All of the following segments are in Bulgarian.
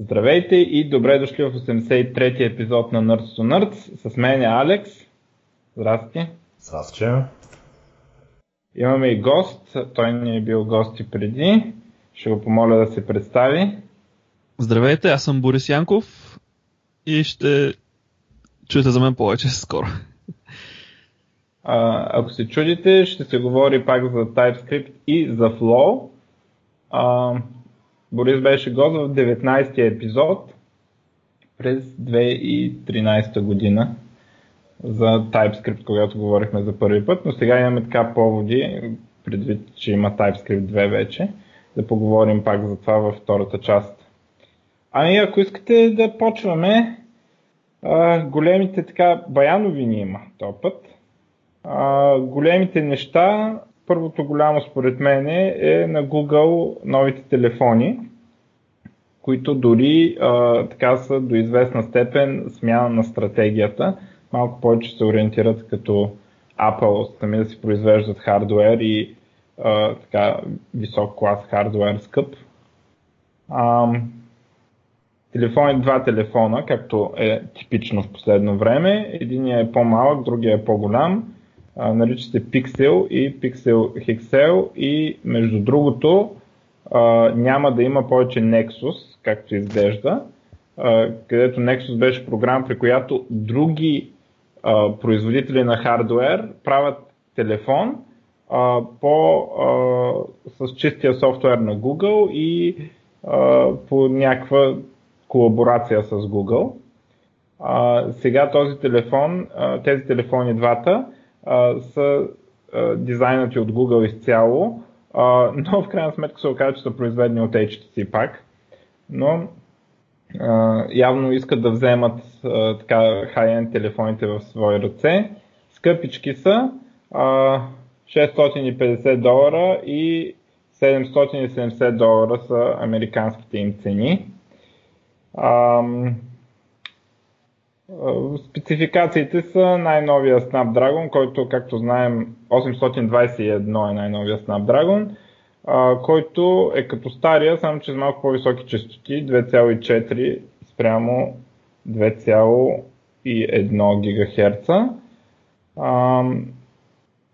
Здравейте и добре дошли в 83-ти епизод на Nerds to Nerds. С мен е Алекс. Здрасти. Здрасти. Имаме и гост. Той не е бил гост и преди. Ще го помоля да се представи. Здравейте, аз съм Борис Янков и ще чуете за мен повече скоро. А, ако се чудите, ще се говори пак за TypeScript и за Flow. А, Борис беше гост в 19-ти епизод през 2013 година за TypeScript, когато говорихме за първи път, но сега имаме така поводи, предвид, че има TypeScript 2 вече, да поговорим пак за това във втората част. Ами ако искате да почваме, големите така баяновини има този път. Големите неща Първото голямо според мен е на Google новите телефони, които дори а, така са до известна степен смяна на стратегията. Малко повече се ориентират като Apple сами да си произвеждат хардвер и а, така висок клас хардвер скъп. А, телефони, два телефона, както е типично в последно време. Единият е по-малък, другия е по-голям нарича се Pixel и Pixel Hexel и между другото а, няма да има повече Nexus, както изглежда, а, където Nexus беше програма, при която други а, производители на хардвер правят телефон а, по, а, с чистия софтуер на Google и а, по някаква колаборация с Google. А, сега този телефон, а, тези телефони двата, а, са дизайнати от Google изцяло, но в крайна сметка се оказа, че са произведени от HTC пак. Но явно искат да вземат а, така high-end телефоните в свои ръце. Скъпички са а, 650 долара и 770 долара са американските им цени. Спецификациите са най-новия Snapdragon, който, както знаем, 821 е най-новия Snapdragon, който е като стария, само че с малко по-високи частоти, 2,4 спрямо 2,1 ГГц.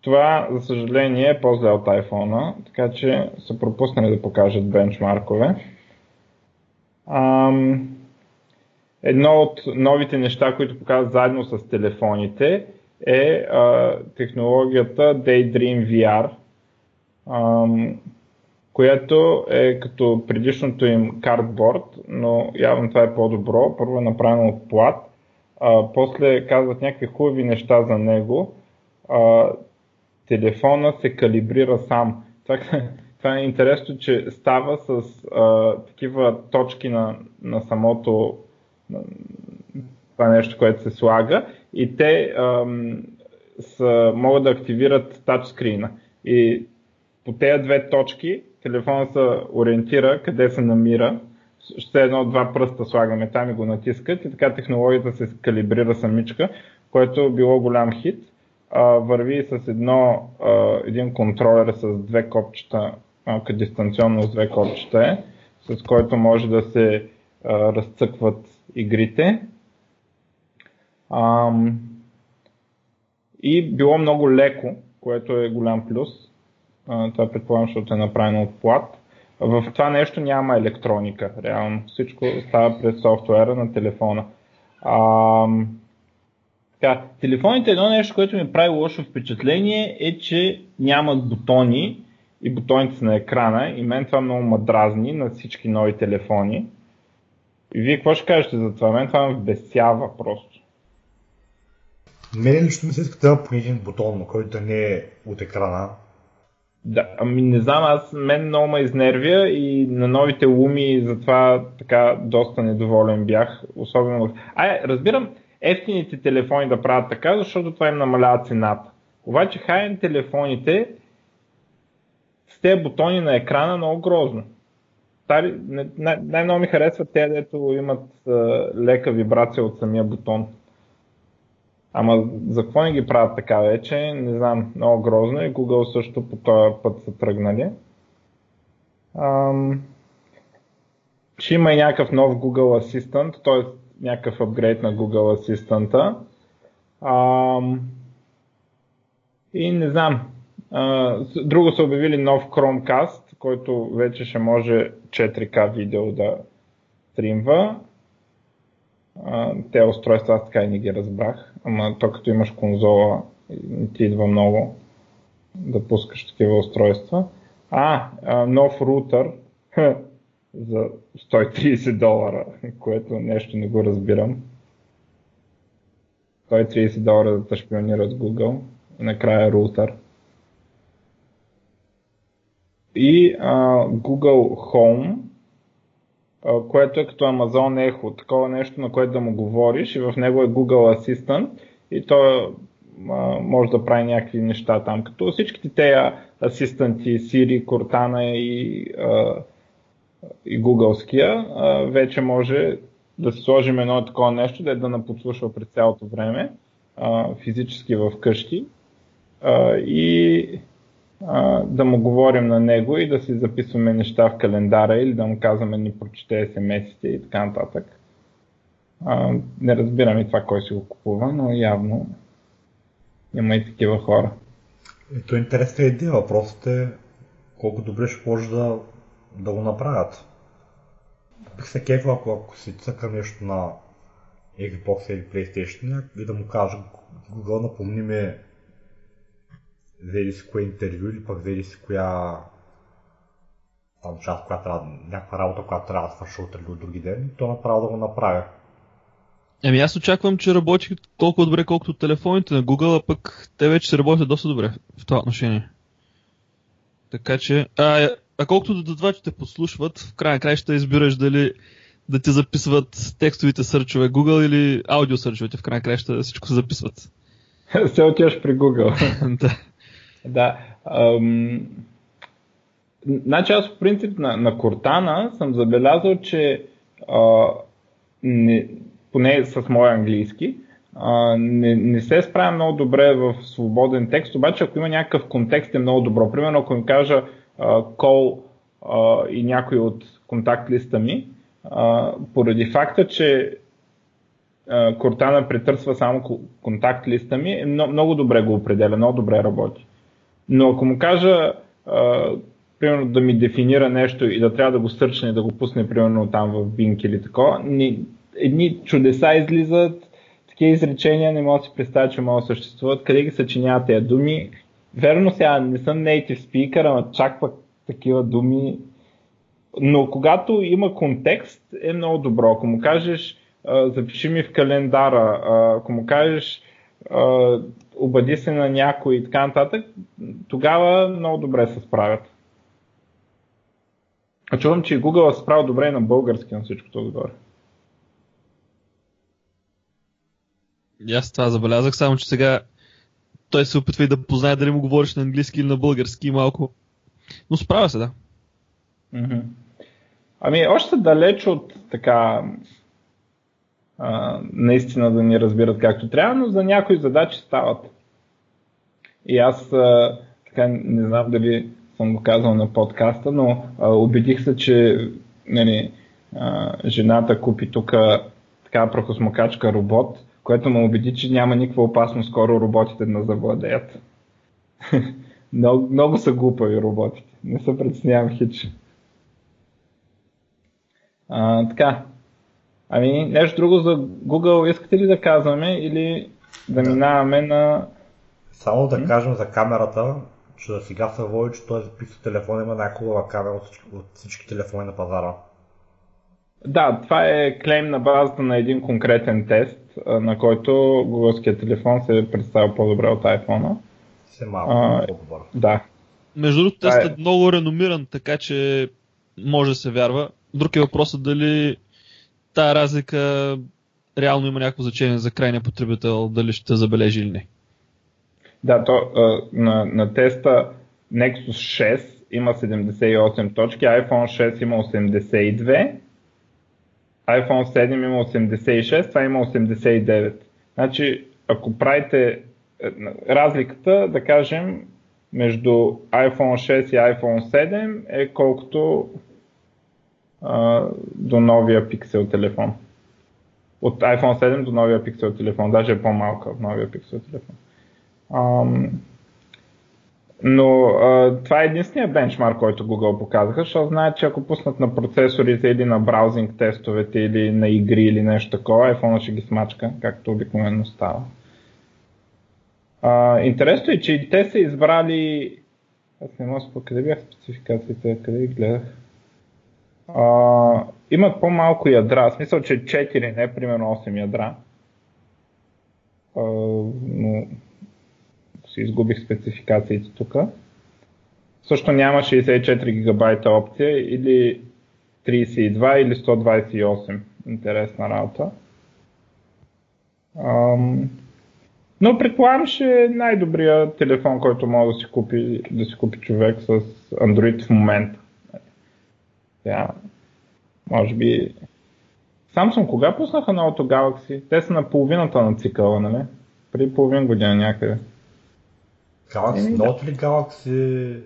Това, за съжаление, е по-зле от iPhone, така че са пропуснали да покажат бенчмаркове. Едно от новите неща, които показват заедно с телефоните е а, технологията Daydream VR, а, която е като предишното им Cardboard, но явно това е по-добро. Първо е направено от плат, а, после казват някакви хубави неща за него. А, телефона се калибрира сам. Това, това е интересно, че става с а, такива точки на, на самото това нещо, което се слага и те ам, са, могат да активират тачскрина. И по тези две точки телефона се ориентира къде се намира. Ще едно два пръста слагаме там и го натискат и така технологията се калибрира самичка, което е било голям хит. А, върви с едно, а, един контролер с две копчета, малко дистанционно с две копчета е, с който може да се а, разцъкват игрите. Ам, и било много леко, което е голям плюс. А, това предполагам, защото е направено от плат. В това нещо няма електроника, реално. Всичко става през софтуера на телефона. Ам, така, телефоните едно нещо, което ми прави лошо впечатление е, че нямат бутони и бутоните на екрана и мен това много ма дразни на всички нови телефони. И вие какво ще кажете за това? Мен това ме бесява просто. Мене лично ми се иска да по един бутон, който да не е от екрана. Да, ами не знам, аз мен много ме изнервя и на новите луми затова така доста недоволен бях. Особено. Ай, разбирам ефтините телефони да правят така, защото това им намалява цената. Обаче хайен телефоните с тези бутони на екрана много грозно стари, най- най-много ми харесват те, дето имат лека вибрация от самия бутон. Ама за какво не ги правят така вече, не знам, много грозно и Google също по този път са тръгнали. Ам... ще има и някакъв нов Google Assistant, т.е. някакъв апгрейд на Google Assistant. А, и не знам. А, друго са обявили нов Chromecast, който вече ще може 4K видео да стримва. те устройства аз така и не ги разбрах, ама то като имаш конзола ти идва много да пускаш такива устройства. А нов рутер за 130 долара, което нещо не го разбирам. 130 долара да те шпионират Google и накрая рутер. И а, Google Home, а, което е като Amazon Echo, такова нещо, на което да му говориш и в него е Google Assistant и то а, може да прави някакви неща там, като всичките тези асистенти, Siri, Cortana и, а, и Googleския, а, вече може да си сложим едно такова нещо, да е да наподслушва през цялото време, а, физически в къщи а, и а, да му говорим на него и да си записваме неща в календара или да му казваме ни прочете смс-ите и така нататък. А, не разбирам и това кой си го купува, но явно има и такива хора. Ето интересна идея. Въпросът е колко добре ще може да, да го направят. Бих се кефил, ако, ако си цъка нещо на Xbox или PlayStation и да му кажа Google напомни ме взели си кое интервю или пък взели си коя там част, която трябва, някаква работа, която трябва да свърши утре или други ден, то направо да го направя. Еми аз очаквам, че работи толкова добре, колкото телефоните на Google, а пък те вече се работят доста добре в това отношение. Така че, а, а колкото до това, че те послушват, в крайна край ще избираш дали да ти записват текстовите сърчове Google или аудио сърчовете, в крайна край ще всичко се записват. Се отиваш при Google. да. Да. Ам... Значи аз в принцип на, на Кортана съм забелязал, че а, не, поне с моя английски, а, не, не се справя много добре в свободен текст, обаче ако има някакъв контекст е много добро. Примерно ако ми кажа а, а, и някой от контакт листа ми, а, поради факта, че а, Кортана претърсва само контакт листа ми, е много, много добре го определя, много добре работи. Но ако му кажа, а, примерно да ми дефинира нещо и да трябва да го сърчне и да го пусне примерно там в Bing или такова, ни, едни чудеса излизат, такива изречения не мога да си представя, че могат да съществуват. Къде ги съчиняват тези думи? Верно сега, не съм native speaker, ама чак пък такива думи. Но когато има контекст, е много добро. Ако му кажеш, запиши ми в календара, ако му кажеш, обади се на някой и така нататък, тогава много добре се справят. А чувам, че Google се справя добре на български на всичкото отгоре. И аз това забелязах, само че сега той се опитва и да познае дали му говориш на английски или на български малко. Но справя се, да. Mm-hmm. Ами, още далеч от така а, наистина да ни разбират както трябва, но за някои задачи стават. И аз а, така не знам дали съм го казал на подкаста, но а, убедих се, че нали, а, жената купи тук така прахосмокачка робот, което ме убеди, че няма никаква опасност скоро роботите да завладеят. много, много са глупави роботите. Не се притеснявам хич. А, така. Ами, нещо друго за Google искате ли да казваме или да, да. минаваме на... Само да кажем за камерата, че за сега се води, че този пиксел телефон има най-хубава камера от всички, от всички телефони на пазара. Да, това е клейм на базата на един конкретен тест, на който Google телефон се представя по-добре от iPhone. Се малко по-добър. Да. Между другото, тестът е много реномиран, така че може да се вярва. Друг е въпросът дали тая разлика реално има някакво значение за крайния потребител, дали ще забележи или не. Да, то, на, на теста Nexus 6 има 78 точки, iPhone 6 има 82, iPhone 7 има 86, това има 89. Значи, ако правите е, разликата, да кажем, между iPhone 6 и iPhone 7 е колкото до новия Pixel телефон. От iPhone 7 до новия Pixel телефон, даже е по-малка от новия Pixel телефон. Ам, но а, това е единствения бенчмарк, който Google показаха, защото знаят, че ако пуснат на процесорите или на браузинг тестовете или на игри или нещо такова, iPhone ще ги смачка, както обикновено става. А, интересно е, че те са избрали аз не мога да къде бях спецификациите, къде ги гледах. А, имат по-малко ядра, в смисъл, че 4, не примерно 8 ядра. А, но си изгубих спецификациите тук. Също няма 64 гигабайта опция или 32 или 128. Интересна работа. Ам... Но предполагам, че е най-добрият телефон, който може да си купи, да си купи човек с Android в момента. Сега, може би... Samsung кога пуснаха новото Galaxy? Те са на половината на цикъла, нали? Преди половин година някъде. Galaxy Еми, Note ли Galaxy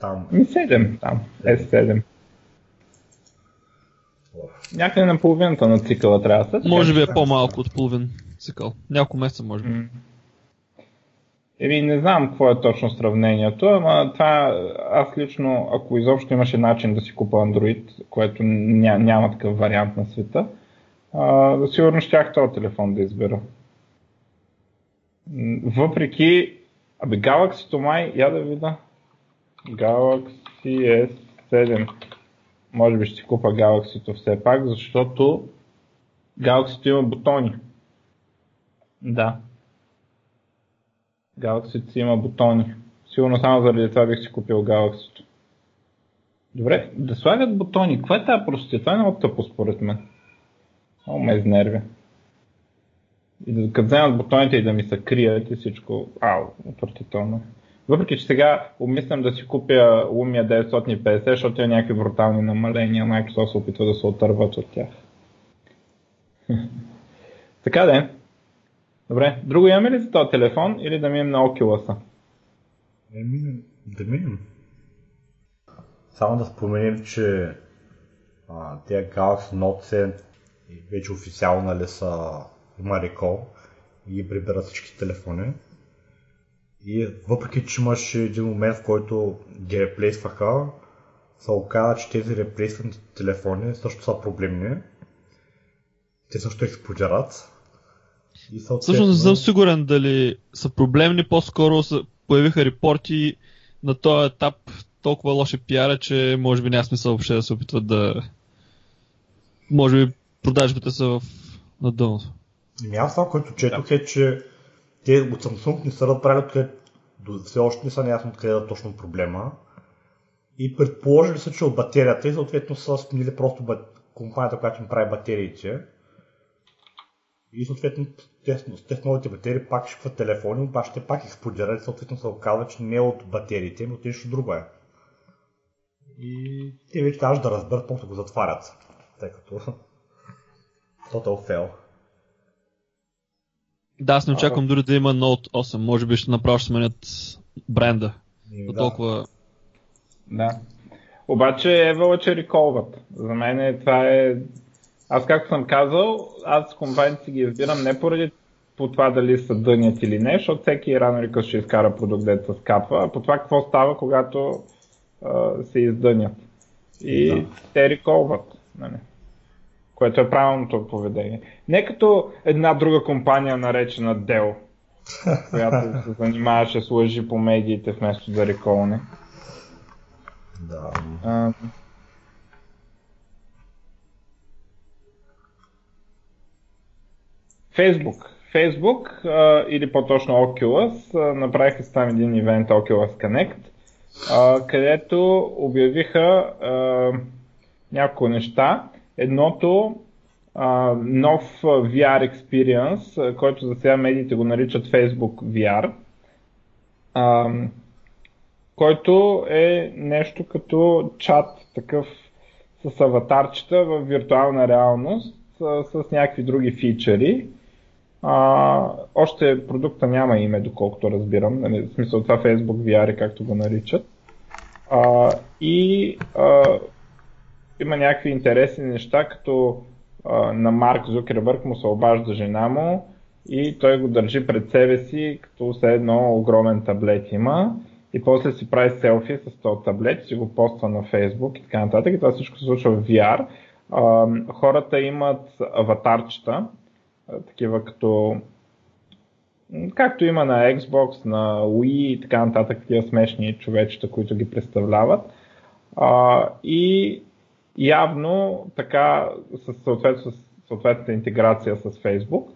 там? Ми 7 там, S7. Някъде на половината на цикъла трябва да се. Може би е по-малко от половин цикъл. Няколко месеца може би. Mm. Еми, не знам какво е точно сравнението, ама това аз лично, ако изобщо имаше начин да си купа Android, което ня, няма такъв вариант на света, а, сигурно щях този телефон да избера. Въпреки, абе Galaxy май, я да видя. Galaxy S7. Може би ще си купа Galaxy все пак, защото Galaxy има бутони. Да. Galaxy си има бутони. Сигурно само заради това бих си купил Galaxy. Добре, да слагат бутони. Каква е тази простия? Това е много тъпо според мен. Много ме изнервя. И да, като вземат бутоните и да ми се крият и всичко, ау, отвратително. Въпреки, че сега обмислям да си купя Lumia 950, защото има някакви брутални намаления, Microsoft се опитва да се отърват от тях. така да е. Добре, друго имаме ли за този телефон или да минем на Oculus? Еми, да минем. Само да споменем, че а, тия Galaxy Note 7 вече официално нали, са, има рекол и ги прибират всички телефони. И въпреки, че имаше един момент, в който ги реплейсваха, се оказа, че тези реплейсвани телефони също са проблемни. Те също експлодират и съответно... не съм сигурен дали са проблемни, по-скоро са, появиха репорти на този етап толкова лоши пиара, че може би няма смисъл въобще да се опитват да... Може би продажбите са в... на дъното. Ами аз това, което четох е, че те от Samsung не са направили откъде, все още не са наясно откъде да точно проблема. И предположили са, че от батерията и съответно са сменили просто компанията, която им прави батериите. И съответно те с новите батерии пак ще хват телефони, обаче те пак експлодират и съответно се оказва, че не от батериите, но от нещо друго е. И те вече трябва да разберат, просто го затварят, тъй като Total fail. Да, аз не очаквам дори да има Note 8. Може би ще направо ще сменят бренда. Ами да. толкова... Да. Обаче Apple че реколват. За мен е, това е аз както съм казал, аз компаниите си ги избирам не поради по това дали са дънят или не, защото всеки рано или късно ще изкара продукт, дето скапва, а по това какво става, когато а, се издънят. И да. те реколват. Нали? Което е правилното поведение. Не като една друга компания, наречена Dell, която се занимаваше с лъжи по медиите вместо да реколне. Да. А, Facebook. Facebook а, или по-точно Oculus а, направиха там един ивент Oculus Connect, а, където обявиха а, няколко неща. Едното а, нов VR experience, който за сега медиите го наричат Facebook VR, а, който е нещо като чат такъв с аватарчета в виртуална реалност с, с някакви други фичъри. А, още продукта няма име, доколкото разбирам. Нали, в смисъл това Facebook VR, както го наричат. А, и а, има някакви интересни неща, като а, на Марк Зукербърг му се обажда жена му и той го държи пред себе си, като все едно огромен таблет има и после си прави селфи с този таблет, си го поства на Фейсбук и така нататък. И това всичко се случва в VR. А, хората имат аватарчета, такива като както има на Xbox, на Wii и така нататък, такива смешни човечета, които ги представляват. А, и явно така, с съответно, съответната интеграция с Facebook,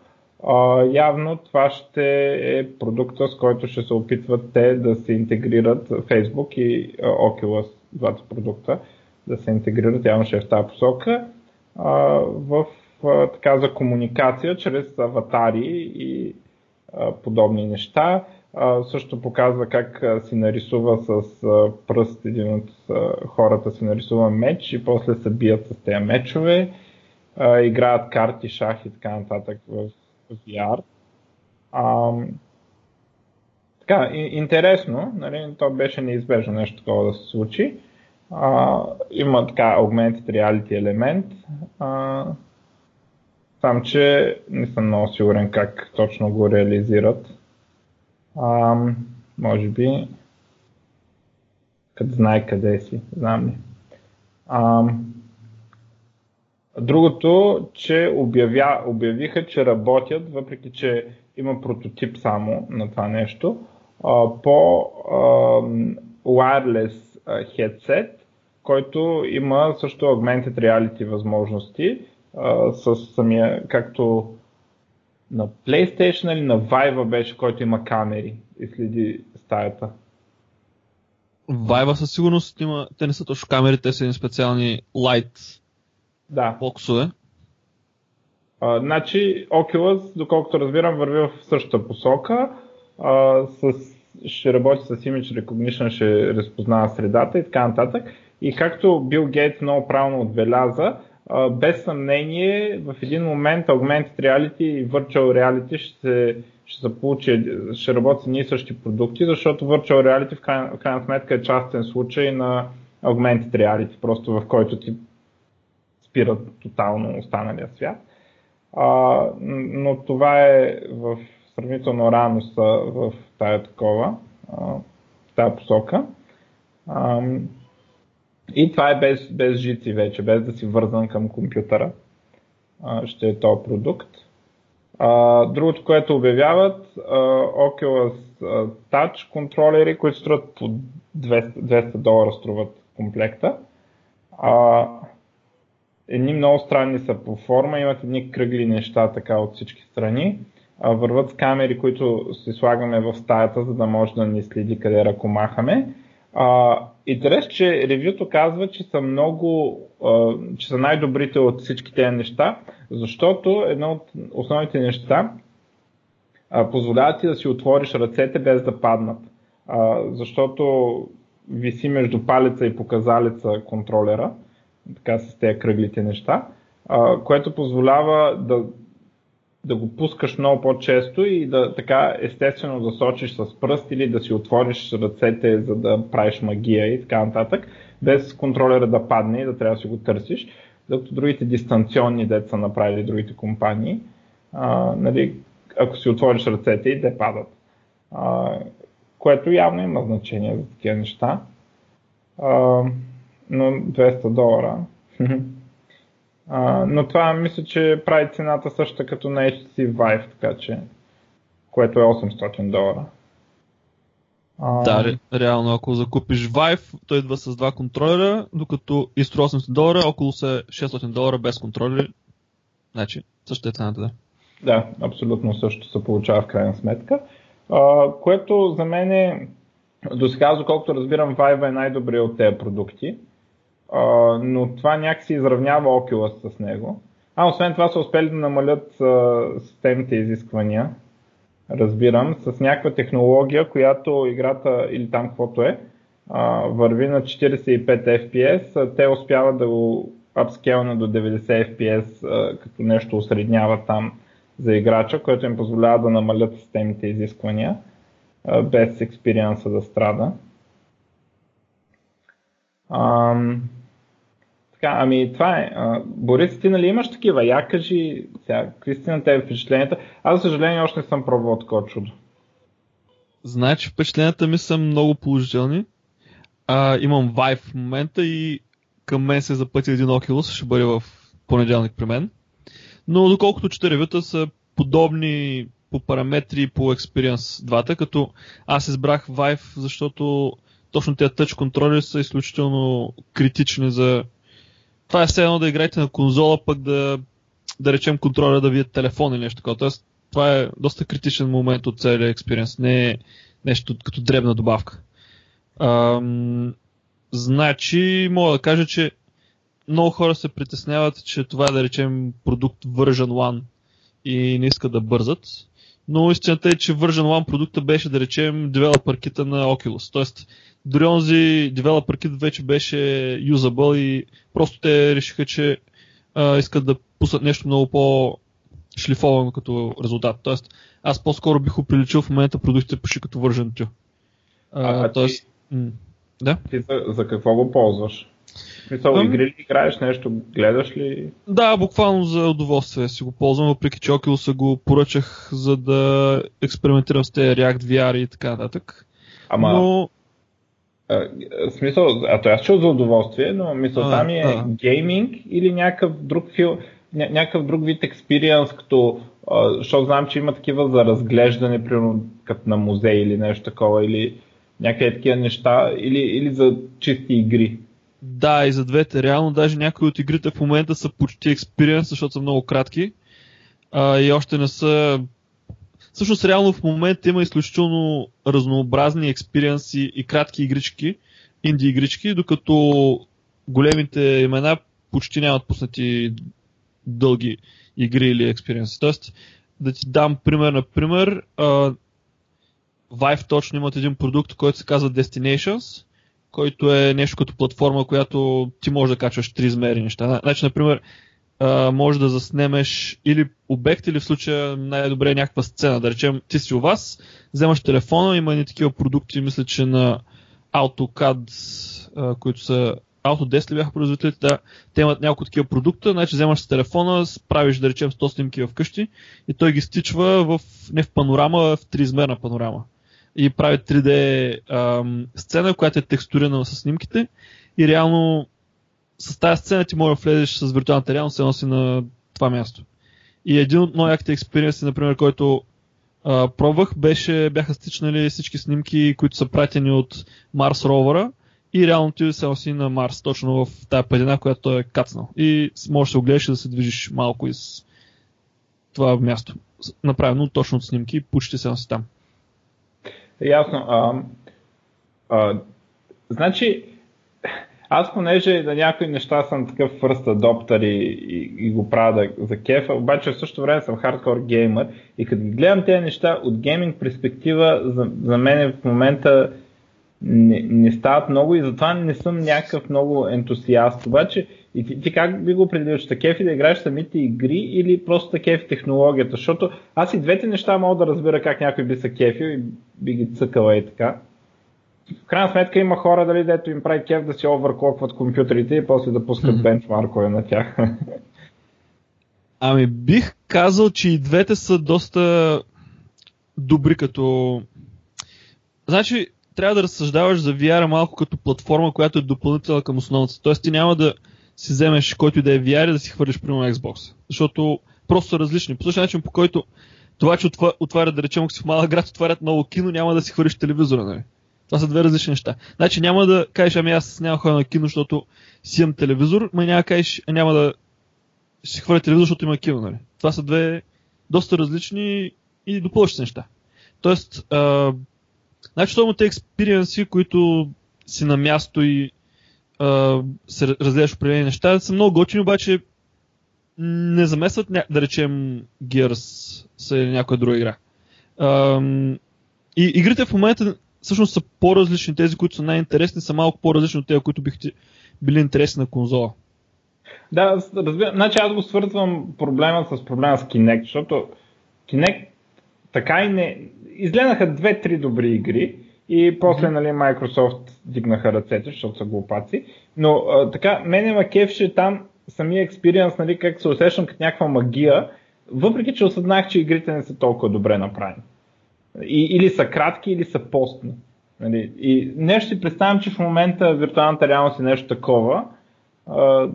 а, явно това ще е продукта, с който ще се опитват те да се интегрират Facebook и Oculus, двата продукта, да се интегрират, явно ще е в тази посока, а, в така за комуникация чрез аватари и подобни неща. Също показва как а, си нарисува с пръст един от хората си нарисува меч и после се бият с тези мечове, играят карти, шах и така нататък в VR. Така, интересно, нали, то беше неизбежно нещо такова да се случи. А, има така augmented reality елемент. А, сам, че не съм много сигурен как точно го реализират. А, може би, като знае къде си, знам ли. А, Другото, че обявя, обявиха, че работят, въпреки че има прототип само на това нещо, по wireless headset, който има също augmented reality възможности с самия, както на PlayStation или на Vive беше, който има камери и следи стаята. Vive със сигурност има, те не са точно камери, те са специални light да. боксове. А, значи Oculus, доколкото разбирам, върви в същата посока. А, с, ще работи с Image Recognition, ще разпознава средата и така нататък. И както Бил Гейтс много правилно отбеляза, а, без съмнение в един момент Augmented Reality и Virtual Reality ще се, ще се получи, ще работят с ние същи продукти, защото Virtual Reality в крайна, в крайна сметка е частен случай на Augmented Reality, просто в който ти спират тотално останалия свят. А, но това е в сравнително рано са в тая такова, в тая посока. А, и това е без, без жици вече, без да си вързан към компютъра. А, ще е този продукт. А, другото, което обявяват, а, Oculus Touch контролери, които струват по 200, 200 долара струват комплекта. А, едни много странни са по форма, имат едни кръгли неща така от всички страни. А, върват с камери, които си слагаме в стаята, за да може да ни следи къде ръкомахаме. А, интерес, че ревюто казва, че са много, а, че са най-добрите от всички тези неща, защото едно от основните неща а, позволява ти да си отвориш ръцете без да паднат. А, защото виси между палеца и показалеца контролера така с тези кръглите неща, а, което позволява да, да го пускаш много по-често и да така естествено да сочиш с пръст или да си отвориш ръцете, за да правиш магия и така нататък, без контролера да падне и да трябва да си го търсиш, докато другите дистанционни деца направили другите компании, а, нали, ако си отвориш ръцете и те падат. А, което явно има значение за такива неща. А, но 200 долара. А, но това мисля, че прави цената същата като на HTC Vive, така че, което е 800 долара. А... Да, ре, реално, ако закупиш Vive, той идва с два контролера, докато и 800 долара, около са 600 долара без контролери. Значи, същата е цената, да. Да, абсолютно също се получава в крайна сметка. А, което за мен е, до сега, доколкото разбирам, Vive е най-добрият от тези продукти но това някакси изравнява Oculus с него. А, освен това са успели да намалят системните изисквания, разбирам, с някаква технология, която играта или там каквото е, а, върви на 45 FPS, те успяват да го апскелнат до 90 FPS, като нещо осреднява там за играча, което им позволява да намалят системните изисквания, без експириенса да страда. Така, ами това е. А, Борис, ти нали имаш такива? Я кажи, сега, какви сте на тебе впечатленията? Аз, за съжаление, още не съм пробвал такова чудо. Значи впечатленията ми са много положителни. А, имам Vive в момента и към мен се запъти един Oculus, ще бъде в понеделник при мен. Но доколкото чета ревюта са подобни по параметри и по експириенс двата, като аз избрах Vive, защото точно тези тъч контроли са изключително критични за... Това е все едно да играете на конзола, пък да, да речем контроля да видят телефон или нещо такова. Тоест, това е доста критичен момент от целия експириенс. Не е нещо като дребна добавка. Ам, значи, мога да кажа, че много хора се притесняват, че това е да речем продукт version 1 и не искат да бързат. Но истината е, че version 1 продукта беше да речем кита на Oculus. Тоест, дори онзи developer kit вече беше юзабъл и просто те решиха, че а, искат да пуснат нещо много по шлифовано като резултат. Тоест, аз по-скоро бих оприличил в момента продуктите почти като Version 2. А, а тоест, ти, м- да? Ти за, за какво го ползваш? В смисъл, ами- игри ли играеш нещо, гледаш ли? Да, буквално за удоволствие си го ползвам, въпреки че Oculus го поръчах за да експериментирам с тези React VR и така нататък. Ама, но... в смисъл, а то аз чул за удоволствие, но мисълта ми е а. гейминг или някакъв друг фил, ня- някакъв друг вид експириенс, като, а, защото знам, че има такива за разглеждане, примерно като на музей или нещо такова, или някакви такива неща, или, или за чисти игри. Да, и за двете. Реално даже някои от игрите в момента са почти експириенс, защото са много кратки. А, и още не са... Всъщност реално в момента има изключително разнообразни експириенси и кратки игрички, инди игрички, докато големите имена почти нямат пуснати дълги игри или експириенси. Тоест, да ти дам пример, например, uh, Vive точно имат един продукт, който се казва Destinations, който е нещо като платформа, която ти можеш да качваш триизмерни неща. Значи, например, uh, може да заснемеш или обект, или в случая най-добре е някаква сцена. Да речем, ти си у вас, вземаш телефона, има и такива продукти, мисля, че на AutoCAD, uh, които са Autodesk ли бяха производителите, да, те имат няколко такива продукта, значи вземаш с телефона, правиш да речем 100 снимки вкъщи и той ги стичва в, не в панорама, а в триизмерна панорама. И прави 3D ам, сцена, която е текстурирана с снимките и реално с тази сцена ти може да влезеш с виртуалната реалност се носи на това място. И един от новите експериенси, например, който а, пробвах, беше, бяха стичнали всички снимки, които са пратени от Марс ровера и реално ти се носи на Марс, точно в тази падина, която той е кацнал. И можеш да се огледаш и да се движиш малко из това място. Направено точно от снимки, почти се носи там. Ясно. А, а, значи, аз понеже на някои неща съм такъв first adopter и, и, и го правя да, за кефа, обаче в същото време съм хардкор геймер и като ги гледам тези неща от гейминг перспектива, за, за мен в момента не, не стават много и затова не съм някакъв много ентусиаст. Обаче, и ти, ти как би го определил, че кефи да играеш самите игри или просто кефи технологията? Защото аз и двете неща мога да разбера как някой би са кефи и би ги цъкала и така. В крайна сметка има хора, дали дето им прави кеф да си оверклокват компютрите и после да пускат mm-hmm. бенчмаркове на тях. Ами бих казал, че и двете са доста добри като... Значи, трябва да разсъждаваш за VR малко като платформа, която е допълнителна към основната. Тоест ти няма да си вземеш който и да е VR и да си хвърлиш примерно Xbox. Защото просто са различни. По същия начин, по който това, че отварят, да речем, ако си в малък град, отварят ново кино, няма да си хвърлиш телевизора. Нали? Това са две различни неща. Значи няма да кажеш, ами аз няма ходя на кино, защото си имам телевизор, ма няма кажеш, няма да си хвърля телевизор, защото има кино. Нали? Това са две доста различни и допълващи неща. Тоест, а, Значи, това те експириенси, които си на място и а, се разгледаш определени неща, са много готини, обаче не замесват, да речем, Gears или някоя друга игра. А, и игрите в момента всъщност са по-различни. Тези, които са най-интересни, са малко по-различни от тези, които бихте били интересни на конзола. Да, разбира. Значи аз го свързвам проблема с проблема с Kinect, защото Kinect така и не, изгледаха две-три добри игри и после нали, Microsoft дигнаха ръцете, защото са глупаци. Но а, така, мене ма кефше там самия експириенс, нали, как се усещам като някаква магия, въпреки че осъзнах, че игрите не са толкова добре направени. И, или са кратки, или са постни. Нали? И нещо си представям, че в момента виртуалната реалност е нещо такова. А,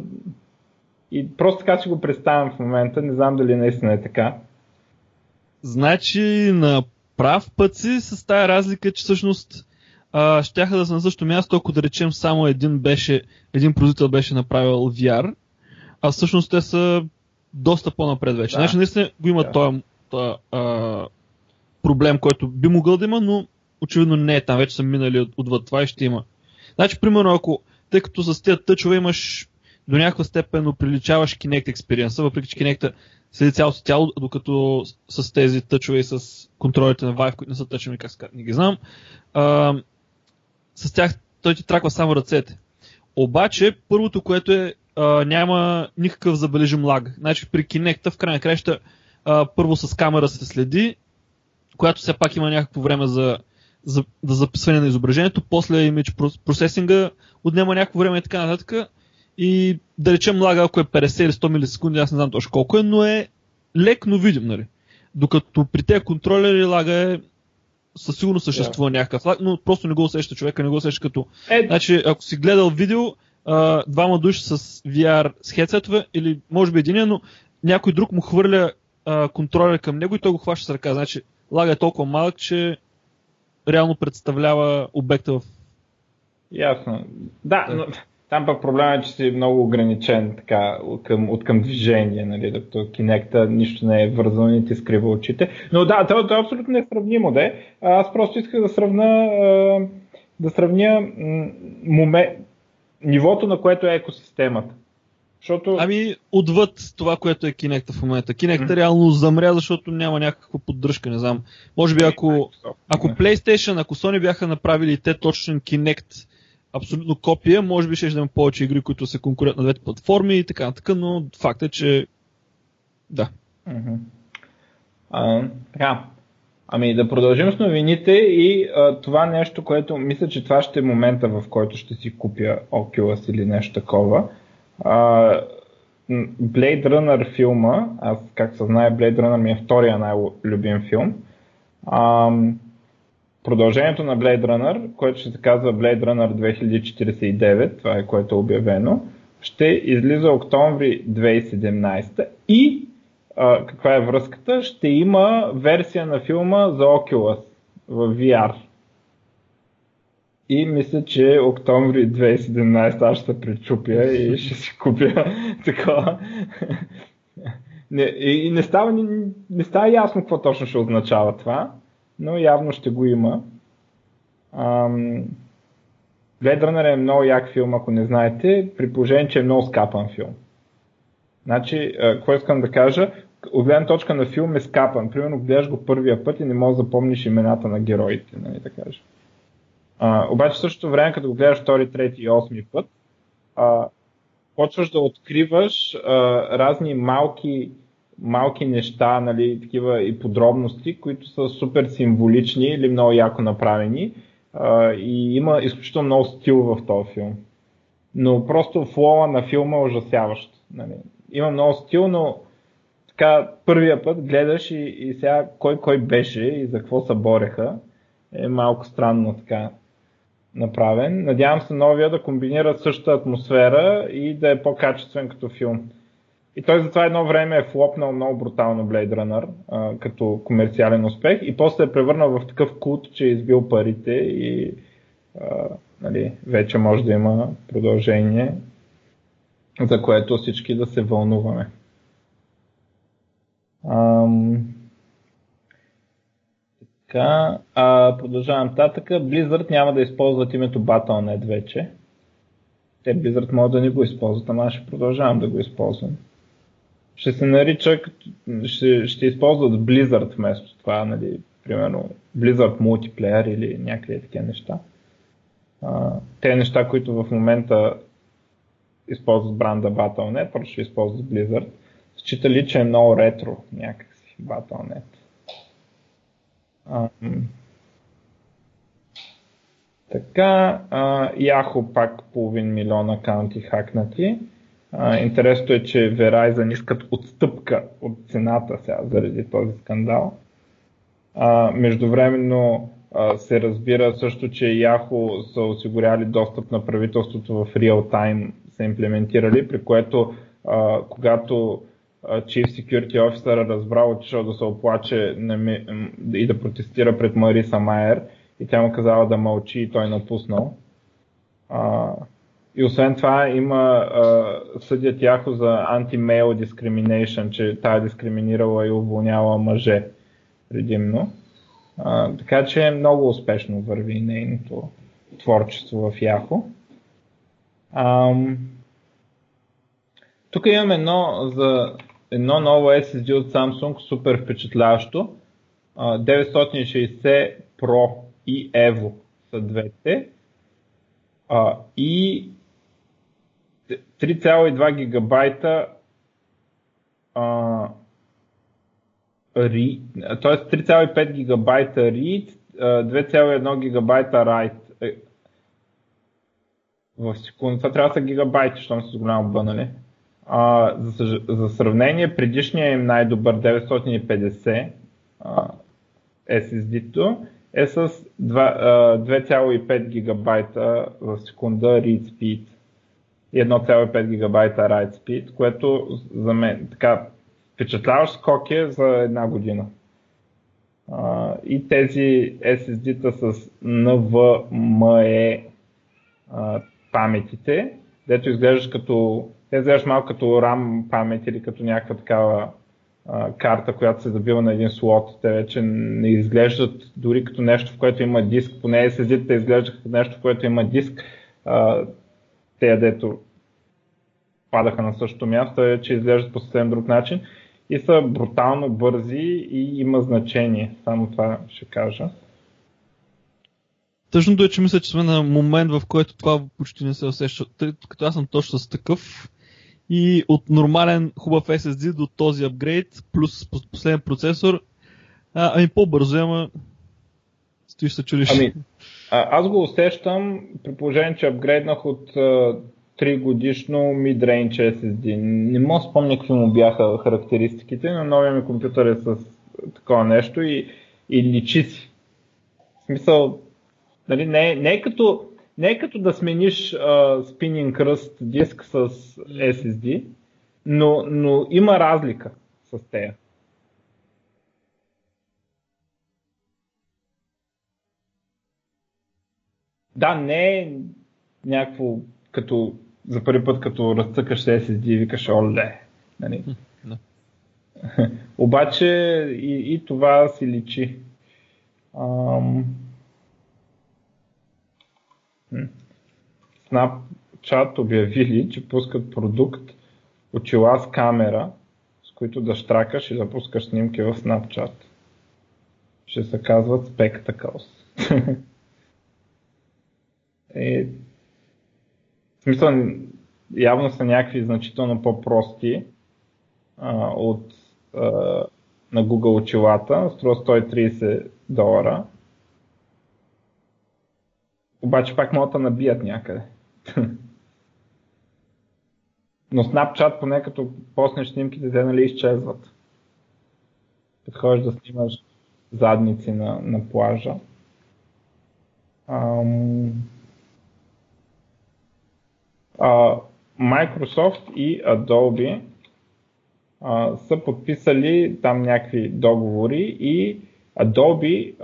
и просто така си го представям в момента, не знам дали наистина е така. Значи на прав път си с тази разлика, че всъщност а, щяха да са на същото място, ако да речем само един беше, един производител беше направил VR, а всъщност те са доста по-напред вече. Да. Значи наистина го има да. този, проблем, който би могъл да има, но очевидно не е там. Вече са минали отвъд това и ще има. Значи, примерно, ако тъй като с тези тъчове имаш до някаква степен оприличаваш Kinect експириенса, въпреки че Kinect следи цялото тяло, докато с тези тъчове и с контролите на Vive, които не са тъчови, как ска, не ги знам, а, с тях той ти траква само ръцете. Обаче, първото, което е, а, няма никакъв забележим лаг. Значи при Kinect в крайна краща първо с камера се следи, която все пак има някакво време за, за, за записване на изображението, после image процесинга отнема някакво време и така нататък и да речем лага, ако е 50 или 100 милисекунди, аз не знам точно колко е, но е лек, но видим, нали? Докато при тези контролери лага е със сигурност съществува yeah. някакъв лаг, но просто не го усеща човека, не го усеща като... Е... Значи, ако си гледал видео, а, двама души с VR с хедсетове, или може би един, но някой друг му хвърля а, контролер към него и той го хваща с ръка. Значи, лага е толкова малък, че реално представлява обекта в... Ясно. Да, но там пък проблема е, че си много ограничен така, от, към, от към движение, нали, докато Kinect нищо не е вързано и ти скрива очите. Но да, това, това е абсолютно несравнимо, да Аз просто исках да сравна, да сравня момент, нивото, на което е екосистемата. Защото... Ами, отвъд това, което е Kinect в момента. Kinect mm-hmm. реално замря, защото няма някаква поддръжка, не знам. Може би ако, ако PlayStation, ако Sony бяха направили те точен Kinect абсолютно копия, може би ще има повече игри, които се конкурират на двете платформи и така нататък, но факт е, че да. Mm-hmm. А, така. Ами да продължим с новините и а, това нещо, което мисля, че това ще е момента, в който ще си купя Oculus или нещо такова. А, Blade Runner филма, аз как се знае, Blade Runner ми е втория най-любим филм. А, продължението на Blade Runner, което ще се казва Blade Runner 2049, това е което е обявено, ще излиза октомври 2017 и а, каква е връзката? Ще има версия на филма за Oculus в VR. И мисля, че октомври 2017 аз ще се причупя и ще си купя такова. И не става, не, не става ясно какво точно ще означава това но явно ще го има. Ам... Е много як филм, ако не знаете, при положение, че е много скапан филм. Значи, какво искам да кажа? От гледна точка на филм е скапан. Примерно, гледаш го първия път и не можеш да запомниш имената на героите, нали да кажа. Обаче в същото време, като го гледаш втори, трети и осми път, а, почваш да откриваш а, разни малки малки неща, нали, такива и подробности, които са супер символични или много яко направени а, и има изключително много стил в този филм. Но просто флоа на филма е ужасяващ. Нали. Има много стил, но така първия път гледаш и, и сега кой кой беше и за какво се бореха е малко странно така направен. Надявам се новия да комбинира същата атмосфера и да е по-качествен като филм. И той затова едно време е флопнал много брутално Blade Runner а, като комерциален успех и после е превърнал в такъв култ, че е избил парите и а, нали, вече може да има продължение, за което всички да се вълнуваме. Ам... Така, а, продължавам татъка. Blizzard няма да използват името Battle.net вече. Те Blizzard могат да не го използват, ама аз ще продължавам да го използвам ще се нарича, ще, ще използват Blizzard вместо това, нали, примерно Blizzard Multiplayer или някакви такива неща. А, те неща, които в момента използват бранда Battle.net, просто ще използват Blizzard. Счита ли, че е много ретро някакси Battle.net. А, Така, а, пак половин милион акаунти хакнати. А, интересното е, че Verizon искат отстъпка от цената сега заради този скандал. Междувременно се разбира също, че Yahoo са осигуряли достъп на правителството в реал тайм, са имплементирали, при което когато Chief Security Officer разбрал, отишъл да се оплаче и да протестира пред Мариса Майер и тя му казала да мълчи и той напуснал. А, и освен това има а, съдят Яхо за anti-male discrimination, че тая дискриминирала и уволняла мъже предимно. А, така че много успешно върви нейното творчество в Яхо. Тук имам едно, за, едно ново SSD от Samsung, супер впечатляващо. 960 Pro и Evo са двете. И 3,2 гигабайта а, т.е. 3,5 гигабайта read, 2,1 гигабайта write е, в секунда. Това трябва да са гигабайти, защото са с голямо Б, нали? А, за, за сравнение, предишният им най-добър 950 а, SSD-то е с 2,5 гигабайта в секунда read speed и 1,5 гигабайта write speed, което за мен така впечатляващ скок е за една година. Uh, и тези SSD-та с NVMe uh, паметите, дето изглеждаш като, те изглеждаш малко като RAM памет или като някаква такава uh, карта, която се забива на един слот. Те вече не изглеждат дори като нещо, в което има диск, поне SSD-та изглеждат като нещо, в което има диск. Uh, те, дето падаха на същото място, е, че изглеждат по съвсем друг начин и са брутално бързи и има значение. Само това ще кажа. Тъжното е, че мисля, че сме на момент, в който това почти не се усеща. Като аз съм точно с такъв и от нормален хубав SSD до този апгрейд, плюс последен процесор, а, ами по-бързо, ама стоиш се чудиш. Ами, а, аз го усещам при положение, че апгрейднах от 3 годишно mid-range SSD. Не мога да спомня какви му бяха характеристиките, но новия ми компютър е с такова нещо и, и личи си. В смисъл, нали, не, не, е като, не е като да смениш uh, spinning кръст диск с SSD, но, но има разлика с тея. Да, не е някакво като за първи път, като разцъкаш SSD и викаш, оле. Нали? No. Обаче и, и това си личи. Ам... Snapchat обявили, че пускат продукт очила с камера, с които да штракаш и да пускаш снимки в Snapchat. Ще се казват Spectacles. е, в смисъл, явно са някакви значително по-прости а, от а, на Google очилата. Струва 130 долара. Обаче пак могат да набият някъде. Но Snapchat, поне като поснеш снимките, те нали изчезват. Подходиш да снимаш задници на, на плажа. Ам... А, Microsoft и Adobe а, са подписали там някакви договори и Adobe,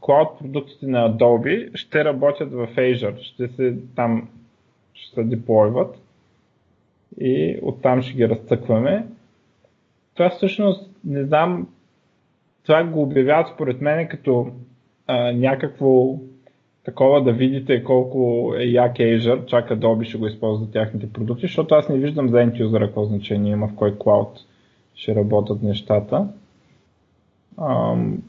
cloud продуктите на Adobe ще работят в Azure, ще се там ще се деплойват и оттам ще ги разцъкваме. Това всъщност не знам, това го обявяват според мен като а, някакво такова да видите колко е як Azure, чак Adobe ще го използва за тяхните продукти, защото аз не виждам за end user какво значение има в кой клауд ще работят нещата. Ам...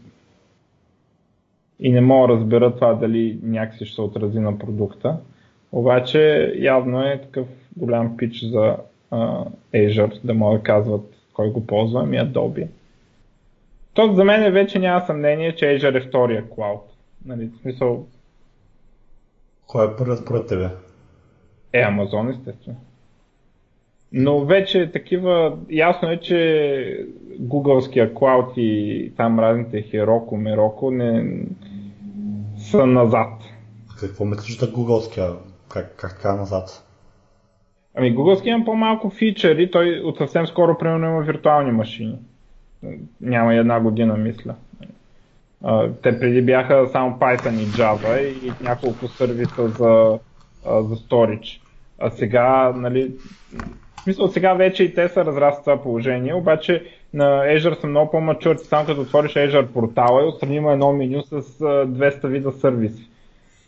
И не мога да разбера това дали някакси ще се отрази на продукта. Обаче явно е такъв голям пич за а, Azure, да могат да казват кой го ползва, ами Adobe. То за мен вече няма съмнение, че Azure е втория клауд. Нали, в смисъл, Кой е първият според тебе? Е, Амазон, естествено. Но вече такива, ясно е, че гугълския клауд и там разните Heroku, Мероко не са назад. Какво мислиш за гугълския? Как, как така назад? Ами Google има по-малко фичъри, той от съвсем скоро примерно има виртуални машини. Няма и една година, мисля. Те преди бяха само Python и Java и няколко сервиса за, за storage. А сега, нали, в смисъл, сега вече и те са разрасли това положение, обаче на Azure са много по-мачур. Само като отвориш Azure портала и отстрани има едно меню с 200 вида сервиси.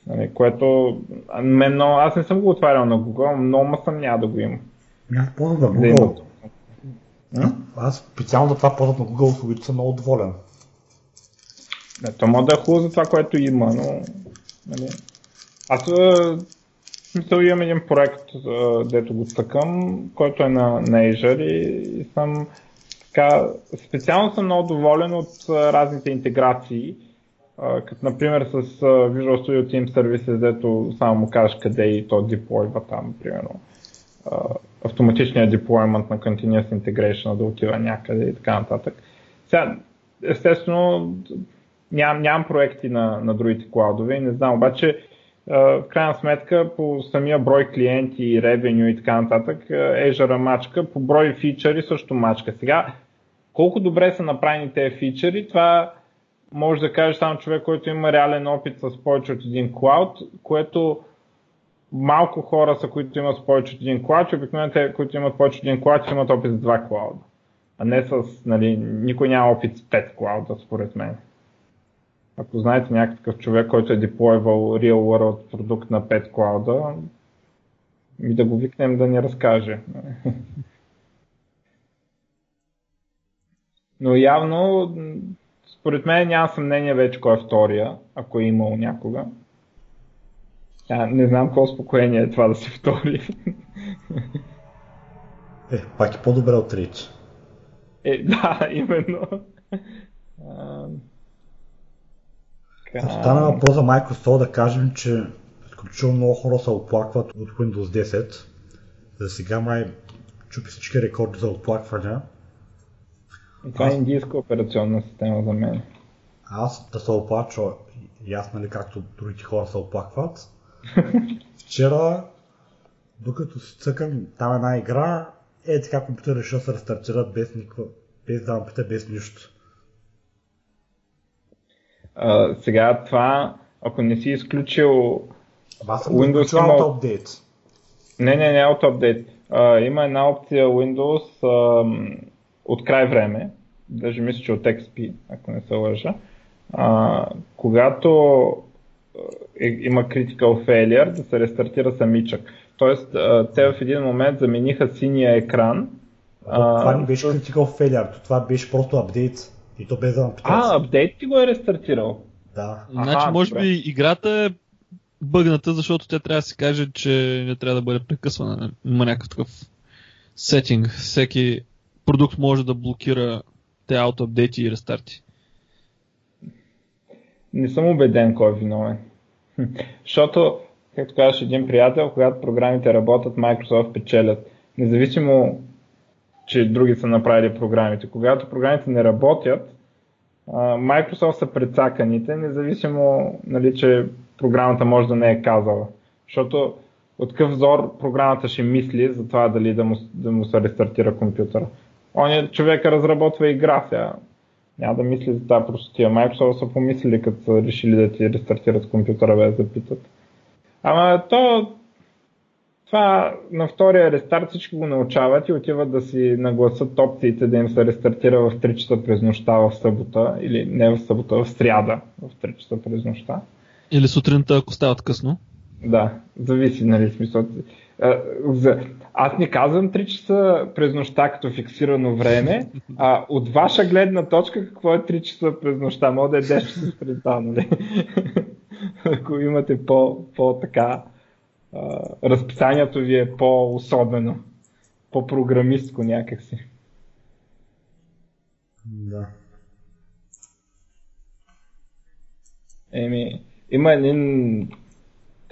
Нали, което мен, но, аз не съм го отварял на Google, много съм няма да го има. Аз ползвам на Google. Да аз специално за това ползвам на Google услугите съм много доволен. Не, то може да е хубаво за това, което има, но... Нали, аз смисъл имам един проект, дето го цъкам, който е на, на Azure и, и съм така, специално съм много доволен от разните интеграции, като например с Visual Studio Team Services, дето само му кажеш къде и то деплойва там, примерно. Автоматичният деплоймент на Continuous Integration да отива някъде и така нататък. Сега, естествено, ням, нямам проекти на, на другите клаудове не знам, обаче в крайна сметка по самия брой клиенти, ревеню и така нататък, Azure мачка, по брой фичъри също мачка. Сега, колко добре са направени тези фичъри, това може да каже само човек, който има реален опит с повече от един клауд, което малко хора са, които имат повече от един клауд, и обикновено те, които имат повече от един клауд, имат опит с два клауда. А не с, нали, никой няма опит с пет клауда, според мен. Ако знаете някакъв човек, който е деплойвал Real World продукт на 5 клауда, ми да го викнем да ни разкаже. Но явно, според мен няма съмнение вече кой е втория, ако е имал някога. А, не знам какво спокоение е това да се втори. Е, пак е по-добре от Рич. Е, да, именно. Като стана въпрос за Microsoft, да кажем, че изключително много хора се оплакват от Windows 10. За сега май чупи всички рекорди за оплаквания. Това е индийска операционна система за мен. Аз да се оплача, и аз нали както другите хора се оплакват. Вчера, докато си цъкам там една игра, е така компютър решил да се рестартира без, никаква, без да пита, без нищо. А, сега това, ако не си изключил Аз съм Windows има... апдейт. Не, не, не е от апдейт. има една опция Windows а, от край време, даже мисля, че от XP, ако не се лъжа. А, когато е, има critical failure, да се рестартира самичък. Тоест, а, те в един момент замениха синия екран. А, това не беше critical failure, това беше просто апдейт. И то без да А, апдейт ти го е рестартирал? Да. Значи, може добре. би играта е бъгната, защото тя трябва да си каже, че не трябва да бъде прекъсвана. Има някакъв такъв сетинг. Всеки продукт може да блокира те аутоапдейти и рестарти. Не съм убеден кой е виновен. Защото, както казваш един приятел, когато програмите работят, Microsoft печелят. Независимо че други са направили програмите. Когато програмите не работят, Microsoft са прецаканите, независимо, нали, че програмата може да не е казала. Защото от какъв взор програмата ще мисли за това дали да му, да му се рестартира компютъра. Он е човека разработва игра сега. Няма да мисли за тази простотия. Microsoft са помислили, като са решили да ти рестартират компютъра без да питат. Ама то това на втория рестарт всички го научават и отиват да си нагласат опциите да им се рестартира в 3 часа през нощта в събота или не в събота, в сряда в 3 часа през нощта. Или сутринта, ако стават късно. Да, зависи, нали, смисъл. Аз не казвам 3 часа през нощта като фиксирано време, а от ваша гледна точка какво е 3 часа през нощта? Може да е 10 часа сутринта, нали? Ако имате по, по така разписанието ви е по-особено, по-програмистко някакси. Да. Еми, има един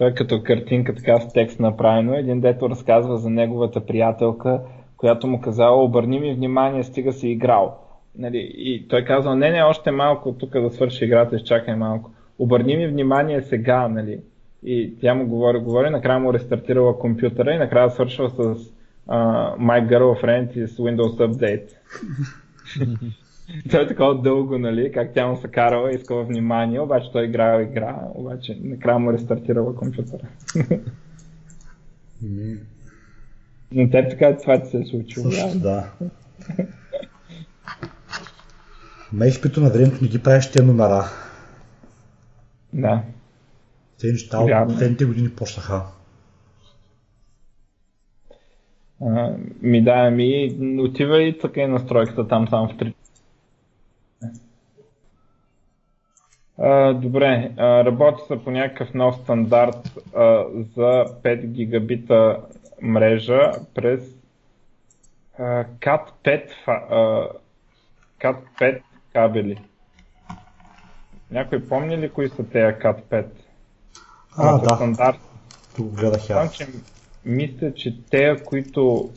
той е като картинка така с текст направено. Един дето разказва за неговата приятелка, която му казала, обърни ми внимание, стига си играл. Нали, и той казал, не, не, още малко тук да свърши играта, изчакай малко. Обърни ми внимание сега, нали. И тя му говори, говори, накрая му рестартирала компютъра и накрая свършва с uh, My Girlfriend is Windows Update. той е такова дълго, нали, как тя му се карала, искала внимание, обаче той играл игра, обаче накрая му рестартирала компютъра. Но те така това ти се е случило. да. На HP на времето не ги правиш тия номера. Да. Те неща от последните години почнаха. ми да, ми отива и така и настройката там само в 3. А, добре, а, работи се по някакъв нов стандарт а, за 5 гигабита мрежа през а, CAT5, а, CAT5 кабели. Някой помни ли кои са тези CAT5? А, да. Стандарт. Тук гледах аз. Че, мисля, че те, които,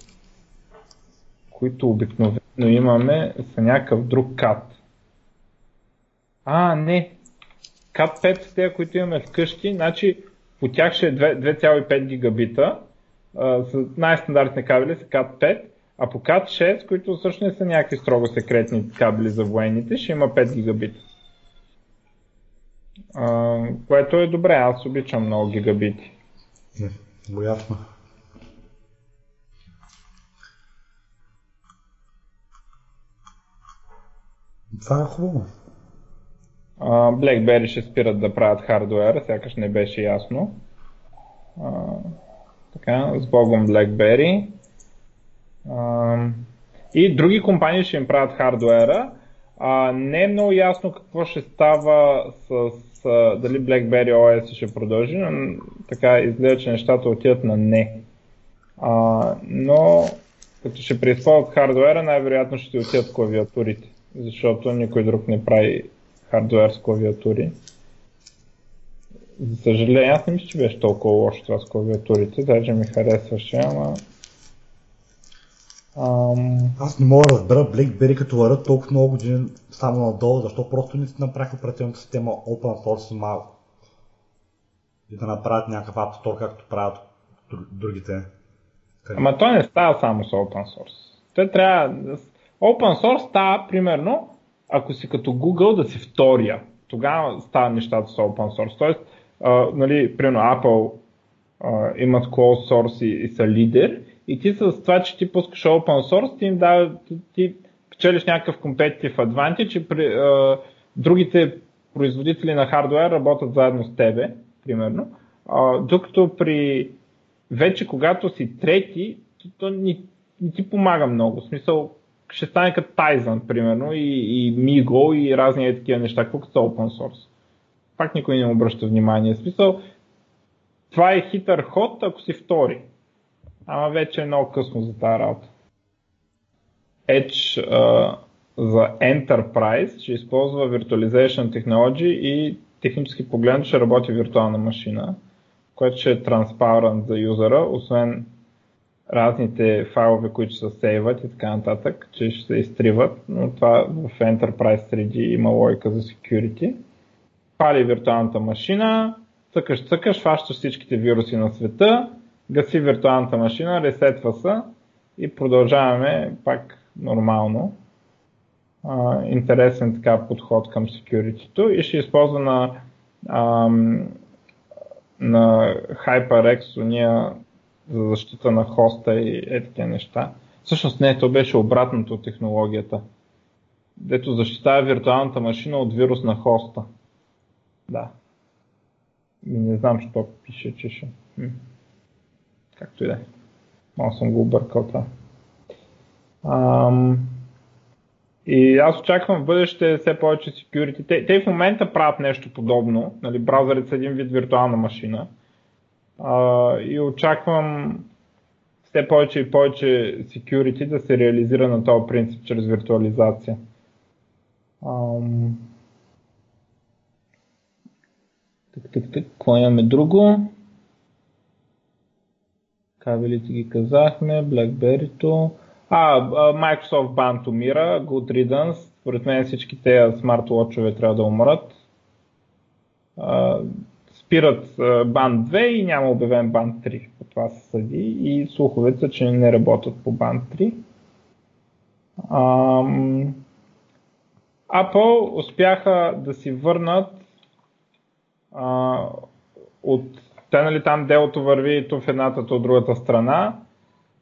които обикновено имаме, са някакъв друг CAT. А, не. CAT5 са тези, които имаме вкъщи, значи по тях ще е 2,5 гигабита. Най-стандартни кабели са CAT5, а по CAT6, които всъщност не са някакви строго секретни кабели за военните, ще има 5 гигабита. А, което е добре, аз обичам много гигабити. Не, ясно. Това е хубаво. BlackBerry ще спират да правят хардуер, сякаш не беше ясно. А, така, с Богом BlackBerry. А, и други компании ще им правят хардуера. А, не е много ясно какво ще става с, с дали BlackBerry OS ще продължи, но така изглежда, че нещата отиват на не. А, но като ще преизползват хардуера, най-вероятно ще отидат клавиатурите, защото никой друг не прави хардуер с клавиатури. За съжаление, аз не мисля, че беше толкова лошо това с клавиатурите, даже ми харесваше, ама... Ам... Аз не мога да разбера BlackBerry като върват толкова много години само надолу, защо просто не си направиха операционната система open source малко. И да направят някакъв App Store, както правят другите. Къде? Ама той не става само с open source. Той трябва... Open source става, примерно, ако си като Google да си втория. Тогава става нещата с open source. Тоест, а, нали, примерно Apple а, имат closed source и, и са лидер и ти с това, че ти пускаш open source, ти им дава, ти, ти печелиш някакъв competitive advantage и при, а, другите производители на хардвер работят заедно с тебе, примерно. А, докато при вече когато си трети, то, то не, не ти помага много. В смисъл, ще стане като Tizen, примерно, и, и Migo и разни е такива неща, колко са open source. Пак никой не обръща внимание. Смисъл, това е хитър ход, ако си втори. Ама вече е много късно за тази работа. Edge uh, за Enterprise ще използва Virtualization Technology и технически погледно ще работи виртуална машина, което ще е транспарент за юзера, освен разните файлове, които се сейват и така нататък, че ще се изтриват, но това в Enterprise среди има логика за security. Пали виртуалната машина, цъкаш, цъкаш, фащаш всичките вируси на света, гаси виртуалната машина, ресетва се и продължаваме пак нормално. А, интересен така подход към security и ще използва на, ам, на HyperX уния за защита на хоста и е такива неща. Всъщност не, то беше обратното от технологията. Дето защитава виртуалната машина от вирус на хоста. Да. Не знам, що пише, че ще. Както и да е. Малко съм го объркал това. Ам... И аз очаквам в бъдеще все повече security. Те, те в момента правят нещо подобно. Нали, браузърите са един вид виртуална машина и очаквам все повече и повече security да се реализира на този принцип чрез виртуализация. Ам... Так, так, так, какво имаме друго? Кабелите ги казахме, BlackBerry-то. А, Microsoft Band умира, Good Riddance. Според мен всички тези смарт-лочове трябва да умрат. Спират Band 2 и няма обявен Band 3. По това се съди и слуховете са, че не работят по Band 3. Apple успяха да си върнат а, от те нали там делото върви ту в едната, ту от другата страна.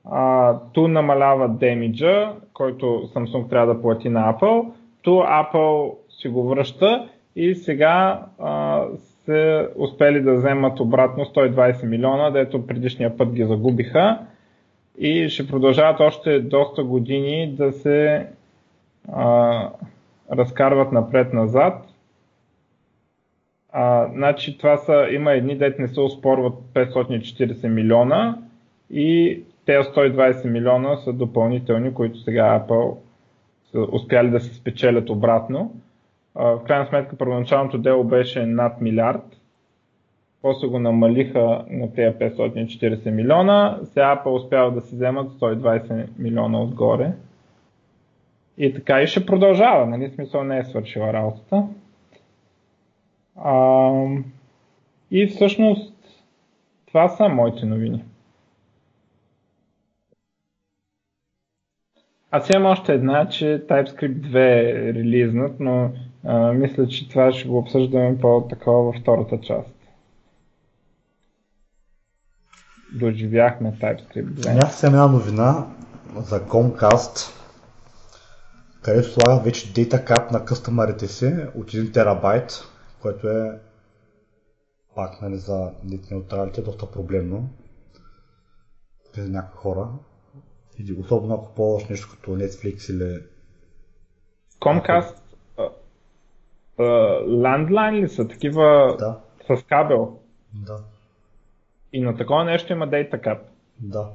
А, ту намалява демиджа, който Samsung трябва да плати на Apple. Ту Apple си го връща и сега а, се успели да вземат обратно 120 милиона, дето предишния път ги загубиха и ще продължават още доста години да се а, разкарват напред-назад. А, значи това са, има едни дет не се оспорват 540 милиона и тези 120 милиона са допълнителни, които сега Apple са успяли да се спечелят обратно. В крайна сметка първоначалното дело беше над милиард, после го намалиха на тези 540 милиона, сега Apple успява да си вземат 120 милиона отгоре. И така и ще продължава, нали? Смисъл не е свършила работата. А, и всъщност това са моите новини. Аз имам още една, че TypeScript 2 е релизнат, но а, мисля, че това ще го обсъждаме по-такова във втората част. Доживяхме TypeScript 2. Аз съм една новина за Comcast, където слагат вече Data Cap на къстъмарите си от 1 терабайт, което е пак нали, за неутралите доста проблемно за някои хора. И особено ако ползваш нещо като Netflix или... Comcast Landline ли са такива да. с кабел? Да. И на такова нещо има Data Cap? Да.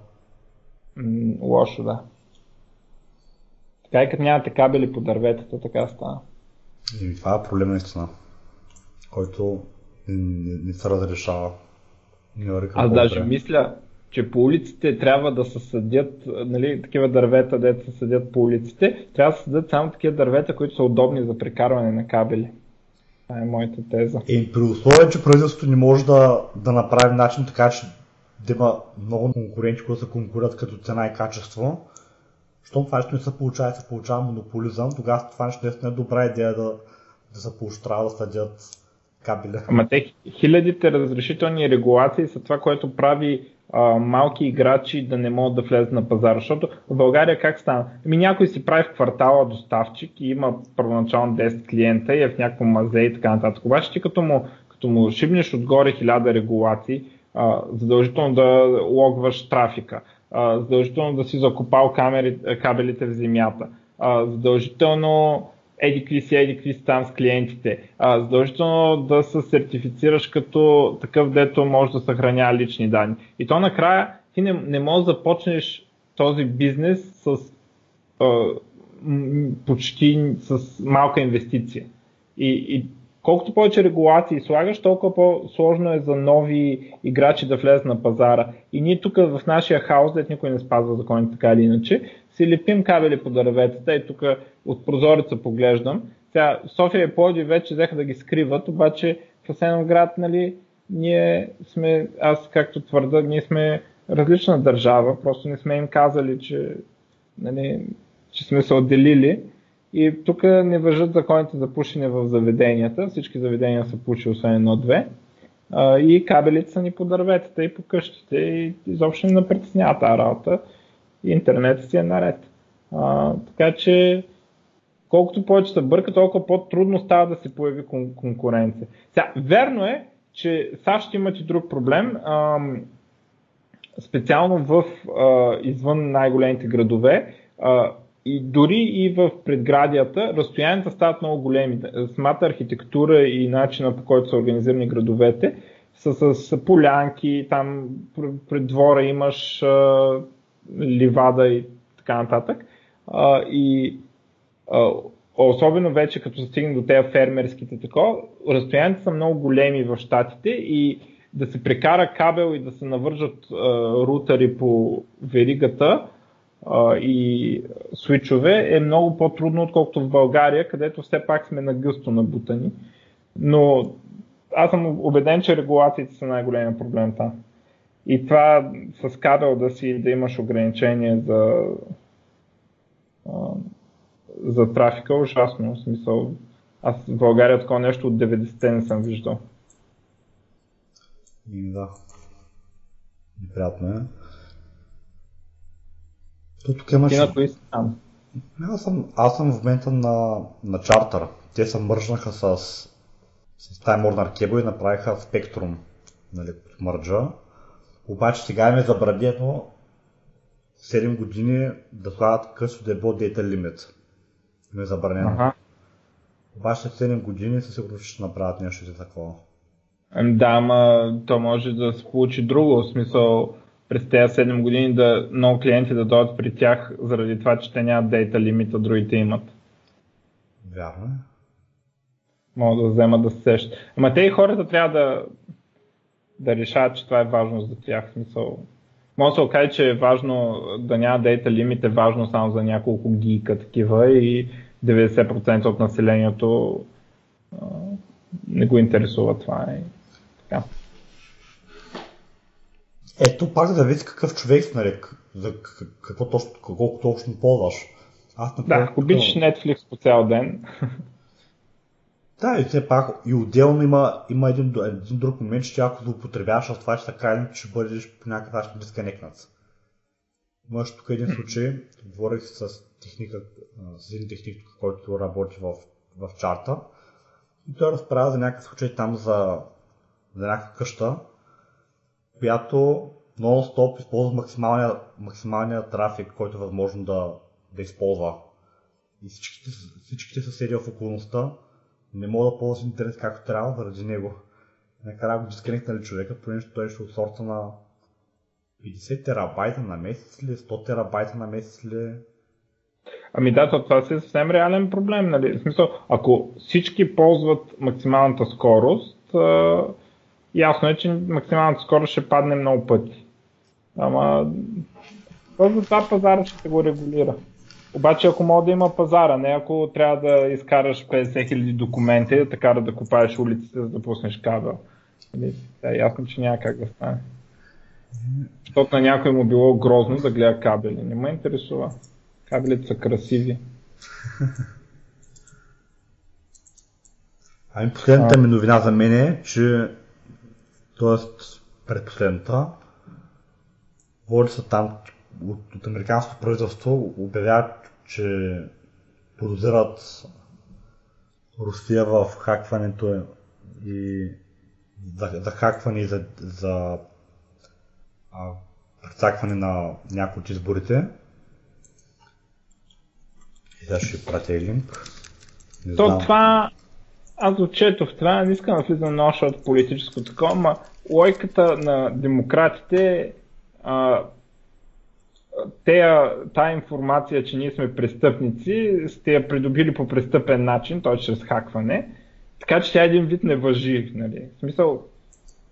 М- лошо, да. Така и като нямате кабели по дърветата, така става. И това е проблем наистина който не, не се разрешава. Не Аз даже мисля, че по улиците трябва да се съдят, нали, такива дървета, дето се съдят по улиците, трябва да се съдят само такива дървета, които са удобни за прекарване на кабели. Това е моята теза. И при условие, че правителството не може да, да направи начин така, че да има много конкуренти, които се конкурират като цена и качество, щом това нещо не се получава се получава монополизъм, тогава това нещо не е добра идея да, да се поощрява да съдят кабеля. Ама те хилядите разрешителни регулации са това, което прави а, малки играчи да не могат да влезат на пазара. Защото в България как стана? Ами някой си прави в квартала доставчик и има първоначално 10 клиента и е в някакво мазе и така нататък. Обаче ти като му, като му шибнеш отгоре хиляда регулации, а, задължително да логваш трафика, а, задължително да си закопал камери, кабелите в земята, а, задължително еди какви си, еди си там с клиентите. А, задължително да се сертифицираш като такъв, дето може да съхранява лични данни. И то накрая ти не, не можеш да започнеш този бизнес с а, почти с малка инвестиция. И, и колкото повече регулации слагаш, толкова по-сложно е за нови играчи да влезат на пазара. И ние тук в нашия хаос, дет никой не спазва законите така или иначе, си лепим кабели по дърветата и тук от прозореца поглеждам. Сега София и Плоди вече взеха да ги скриват, обаче в Асеновград, нали, ние сме, аз както твърда, ние сме различна държава, просто не сме им казали, че, нали, че сме се отделили. И тук не въжат законите за пушене в заведенията. Всички заведения са пуши, освен едно-две. И кабелите са ни по дърветата и по къщите и изобщо не напритеснява тази работа интернет си е наред. А, така че колкото повече се бърка, толкова по-трудно става да се появи кон- конкуренция. Сега, верно е, че САЩ имат и друг проблем. А, специално в а, извън най-големите градове а, и дори и в предградията разстоянията стават много големи. Самата архитектура и начина по който са организирани градовете са с полянки, там пред двора имаш а, ливада и така нататък. А, и а, особено вече като стигне до тези фермерските тако, разстоянията са много големи в щатите и да се прекара кабел и да се навържат а, рутери по веригата а, и свичове е много по-трудно, отколкото в България, където все пак сме на гъсто набутани. Но аз съм убеден, че регулациите са най-големия проблем там. И това с кабел да си да имаш ограничение за, за трафика е ужасно. В смисъл, аз в България такова нещо от 90-те не съм виждал. Да. Неприятно е. То тук имаш... Ти на кои си там? Аз съм, аз съм в момента на, на чартър. Те се мържнаха с, с Time Warner Cable и направиха Spectrum, нали, мърджа. Обаче сега им е забранено 7 години да слагат късо да било Data Limit. Им е забранено. Ага. Обаче 7 години със сигурност ще направят нещо за такова. Да, ама то може да се получи друго, в смисъл през тези 7 години да много клиенти да дойдат при тях заради това, че те нямат дейта лимита, другите имат. Вярно е. Могат да вземат да се сещат. Ама те и хората трябва да, да решават, че това е важно за тях. Смисъл. Може да се окаже, че е важно да няма дейта лимит, е важно само за няколко гика такива и 90% от населението а, не го интересува това. И така. Ето пак да видиш какъв човек си нарек, за какво точно, колко точно ползваш. Аз например, да, ако обичаш Netflix по цял ден. Да, и все пак и отделно има, има един, един друг момент, че ако злоупотребяваш в това, че така ще бъдеш по някакъв начин дисконектнат. Имаш тук един случай, говорих с техника, с един техник, който работи в, в чарта. И той разправя за някакъв случай там за, за някаква къща, която нон-стоп използва максималния, максималния трафик, който е възможно да, да използва. И всичките, всичките съседи в околността не мога да ползват интернет както трябва заради него. Накрая го дисконектнали човека, понеже той ще от сорта на 50 терабайта на месец ли, 100 терабайта на месец ли. Ами да, това си е съвсем реален проблем. Нали? В смисъл, ако всички ползват максималната скорост, ясно е, че максималната скорост ще падне много пъти. Ама, за това пазара ще го регулира. Обаче ако мога да има пазара, не ако трябва да изкараш 50 000 документи, така да купаеш улиците, за да пуснеш кабел. Нали? Да, е ясно, че няма как да стане. Защото на някой му било грозно да гледа кабели. Не ме интересува. Кабелите са красиви. Ами последната ми новина за мен е, че т.е. предпоследната, води са там от, от американското правителство обявяват, че подозират Русия в хакването и за, за хакване и за, за а, прецакване на някои от изборите. И сега ще пратя и линк. Не То знам. това, аз го четох това, не искам да влизам още от политическо такова, но лойката на демократите а, тея, тая информация, че ние сме престъпници, сте я придобили по престъпен начин, т.е. чрез хакване, така че тя един вид не въжи. Нали? В смисъл,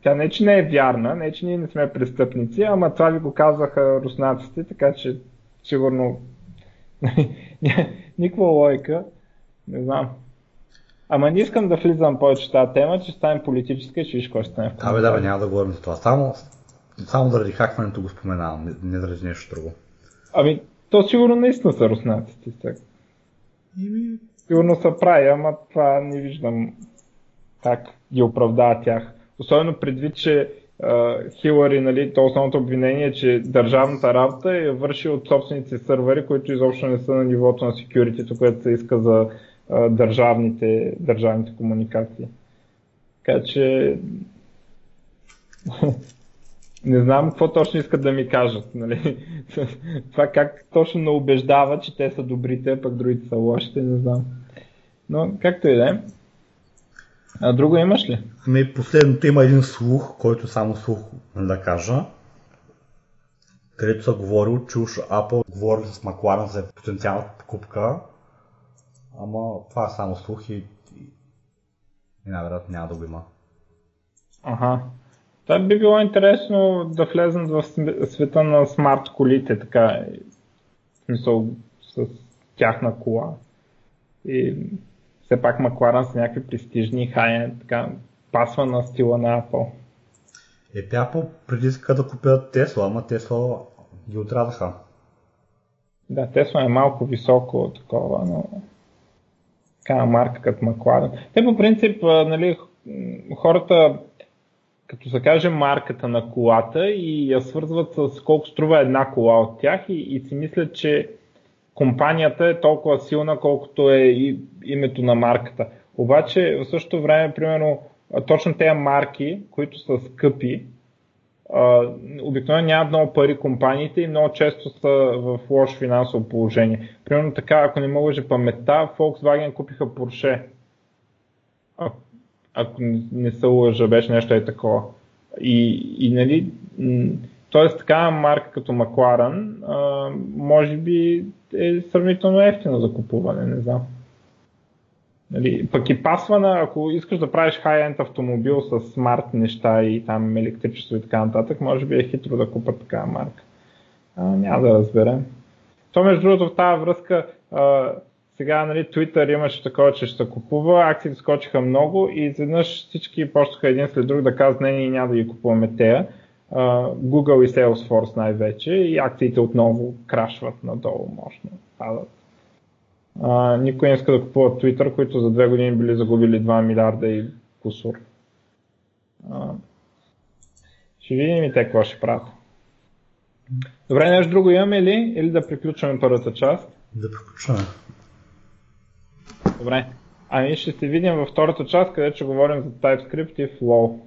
тя не, че не е вярна, не, че ние не сме престъпници, ама това ви го казаха руснаците, така че сигурно никаква лойка, не знам. Ама не искам да влизам повече в тази тема, че стане политическа и ще виж кой ще стане. Абе, да, няма да говорим за това. Само само заради хакването го споменавам, не, не заради нещо друго. Ами, то сигурно наистина са руснаците. Сега. Ими... Сигурно са прави, ама това не виждам как ги оправдава тях. Особено предвид, че Хилари, нали, то основното обвинение е, че държавната работа е върши от собствените сървъри, които изобщо не са на нивото на security, което се иска за а, държавните, държавните комуникации. Така че не знам какво точно искат да ми кажат. Нали? Това как точно ме убеждава, че те са добрите, а пък другите са лошите, не знам. Но както и да е. А друго имаш ли? Ами последното има един слух, който само слух да кажа, където са говорил, че уж Apple говорили с Макларен за потенциалната покупка, ама това е само слух и, и, и най-вероятно няма да го има. Ага. Това би било интересно да влезнат в света на смарт колите, така, в смисъл с тяхна кола. И все пак Макларен са някакви престижни хай така пасва на стила на Apple. Е, Apple преди да купят Тесла, ама Тесла ги отрадаха. Да, Тесла е малко високо такова, но така марка като Макларен. Те по принцип, нали, хората като се каже марката на колата и я свързват с колко струва една кола от тях и, и си мислят, че компанията е толкова силна, колкото е и името на марката. Обаче в същото време, примерно, точно тези марки, които са скъпи, обикновено нямат много пари компаниите и много често са в лошо финансово положение. Примерно така, ако не мога лъжа паметта, Volkswagen купиха Porsche. Ако не се лъжа, беше нещо е такова. И, и нали, т.е. такава марка като Макларен, може би е сравнително ефтино за купуване, не знам. Нали, пък и пасвана, ако искаш да правиш хай-енд автомобил с смарт неща и там електричество и така нататък, може би е хитро да купат такава марка. А, няма да разберем. То между другото в тази връзка а, сега нали, Twitter имаше такова, че ще купува, акциите скочиха много и изведнъж всички почнаха един след друг да казват не, ние няма да ги купуваме тея. Google и Salesforce най-вече и акциите отново крашват надолу мощно, падат. Никой не иска да купува Twitter, които за две години били загубили 2 милиарда и кусур. Ще видим и те какво ще правят. Добре, нещо друго имаме ли? Или да приключваме първата част? Да приключваме. Добре. Ами ще се видим във втората част, където ще говорим за TypeScript и Flow.